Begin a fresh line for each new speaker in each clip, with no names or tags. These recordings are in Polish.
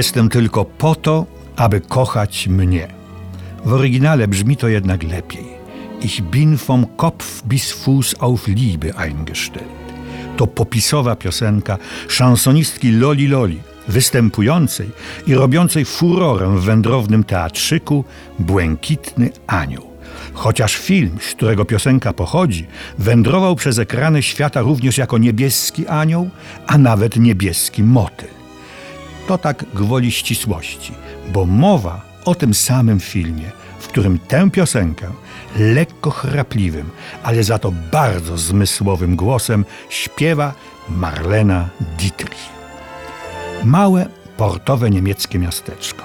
Jestem tylko po to, aby kochać mnie. W oryginale brzmi to jednak lepiej. Ich bin vom Kopf bis Fuß auf Liebe eingestellt. To popisowa piosenka szansonistki Loli Loli, występującej i robiącej furorę w wędrownym teatrzyku Błękitny Anioł. Chociaż film, z którego piosenka pochodzi, wędrował przez ekrany świata również jako niebieski anioł, a nawet niebieski motyl. To tak gwoli ścisłości, bo mowa o tym samym filmie, w którym tę piosenkę lekko chrapliwym, ale za to bardzo zmysłowym głosem śpiewa Marlena Dietrich. Małe, portowe niemieckie miasteczko.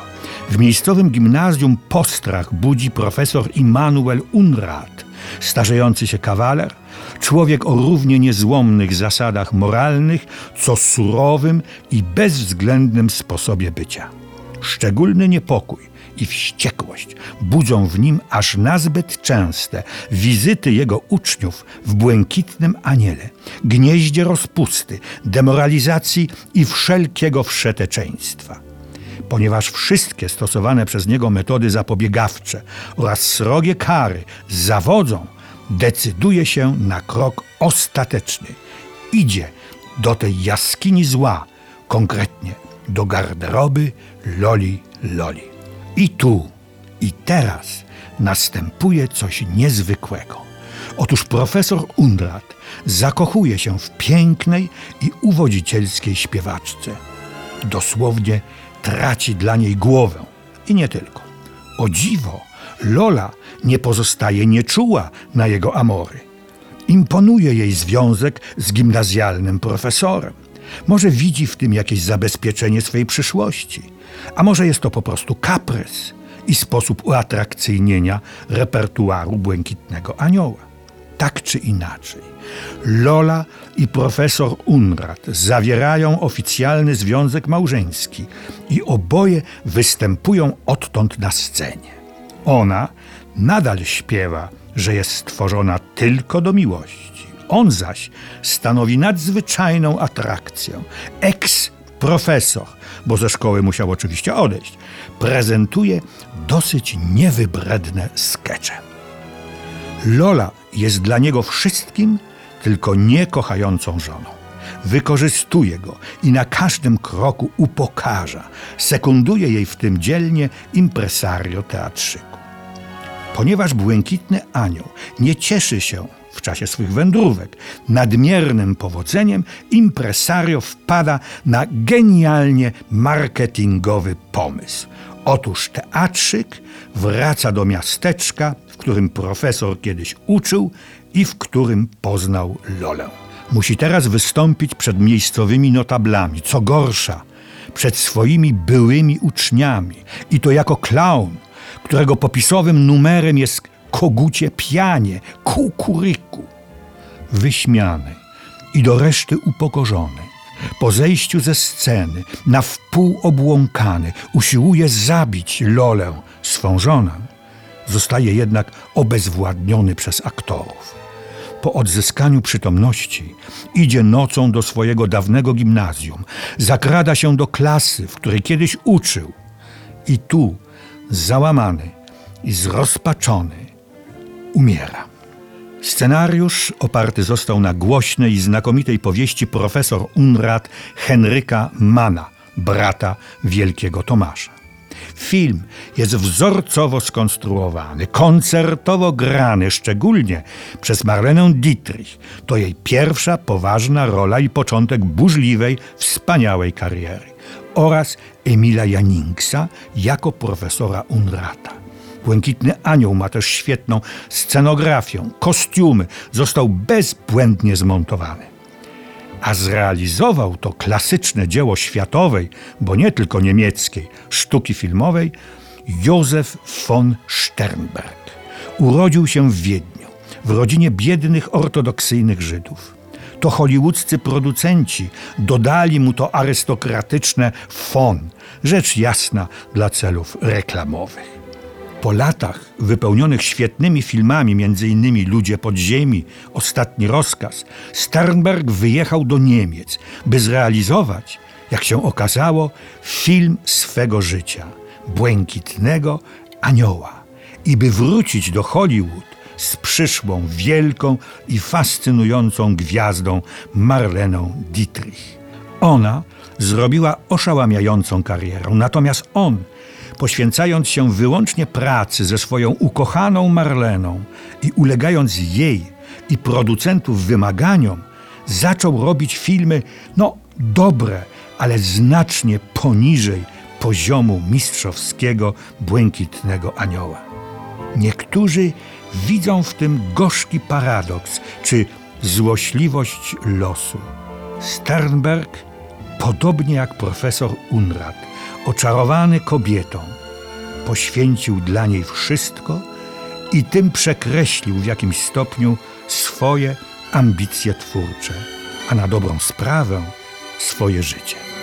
W miejscowym gimnazjum postrach budzi profesor Immanuel Unrat, starzejący się kawaler, człowiek o równie niezłomnych zasadach moralnych, co surowym i bezwzględnym sposobie bycia. Szczególny niepokój i wściekłość budzą w nim aż nazbyt częste wizyty jego uczniów w błękitnym aniele, gnieździe rozpusty, demoralizacji i wszelkiego wszeteczeństwa. Ponieważ wszystkie stosowane przez niego metody zapobiegawcze oraz srogie kary zawodzą, decyduje się na krok ostateczny. Idzie do tej jaskini zła, konkretnie do garderoby Loli Loli. I tu, i teraz następuje coś niezwykłego. Otóż profesor Undrat zakochuje się w pięknej i uwodzicielskiej śpiewaczce. Dosłownie traci dla niej głowę. I nie tylko. O dziwo, Lola nie pozostaje nieczuła na jego amory. Imponuje jej związek z gimnazjalnym profesorem. Może widzi w tym jakieś zabezpieczenie swej przyszłości, a może jest to po prostu kaprys i sposób uatrakcyjnienia repertuaru Błękitnego Anioła. Tak czy inaczej, Lola i profesor Unrat zawierają oficjalny związek małżeński i oboje występują odtąd na scenie. Ona nadal śpiewa, że jest stworzona tylko do miłości. On zaś stanowi nadzwyczajną atrakcję. Eks-profesor, bo ze szkoły musiał oczywiście odejść, prezentuje dosyć niewybredne skecze. Lola jest dla niego wszystkim, tylko nie kochającą żoną. Wykorzystuje go i na każdym kroku upokarza. Sekunduje jej w tym dzielnie impresario teatrzyku. Ponieważ błękitny anioł nie cieszy się w czasie swych wędrówek nadmiernym powodzeniem, impresario wpada na genialnie marketingowy pomysł. Otóż teatrzyk wraca do miasteczka, w którym profesor kiedyś uczył i w którym poznał Lolę. Musi teraz wystąpić przed miejscowymi notablami, co gorsza, przed swoimi byłymi uczniami i to jako klaun, którego popisowym numerem jest kogucie pianie, kukuryku. Wyśmiany i do reszty upokorzony, po zejściu ze sceny, na wpół obłąkany, usiłuje zabić Lolę, swą żonę. Zostaje jednak obezwładniony przez aktorów. Po odzyskaniu przytomności idzie nocą do swojego dawnego gimnazjum, zakrada się do klasy, w której kiedyś uczył. I tu, załamany i zrozpaczony, umiera. Scenariusz oparty został na głośnej i znakomitej powieści profesor Unrat Henryka Mana, brata wielkiego Tomasza. Film jest wzorcowo skonstruowany, koncertowo grany, szczególnie przez Marlenę Dietrich. To jej pierwsza poważna rola i początek burzliwej, wspaniałej kariery. Oraz Emila Janingsa jako profesora Unrata. Błękitny Anioł ma też świetną scenografię, kostiumy, został bezbłędnie zmontowany. A zrealizował to klasyczne dzieło światowej, bo nie tylko niemieckiej, sztuki filmowej Józef von Sternberg. Urodził się w Wiedniu, w rodzinie biednych ortodoksyjnych Żydów. To hollywoodzcy producenci dodali mu to arystokratyczne von, rzecz jasna dla celów reklamowych. Po latach wypełnionych świetnymi filmami, m.in. Ludzie podziemi, Ostatni rozkaz, Sternberg wyjechał do Niemiec, by zrealizować jak się okazało, film swego życia Błękitnego Anioła. I by wrócić do Hollywood z przyszłą wielką i fascynującą gwiazdą Marleną Dietrich. Ona zrobiła oszałamiającą karierę, natomiast on, poświęcając się wyłącznie pracy ze swoją ukochaną Marleną i ulegając jej i producentów wymaganiom, zaczął robić filmy, no dobre, ale znacznie poniżej poziomu mistrzowskiego Błękitnego Anioła. Niektórzy widzą w tym gorzki paradoks czy złośliwość losu. Sternberg, podobnie jak profesor Unrat, oczarowany kobietą, poświęcił dla niej wszystko i tym przekreślił w jakimś stopniu swoje ambicje twórcze, a na dobrą sprawę swoje życie.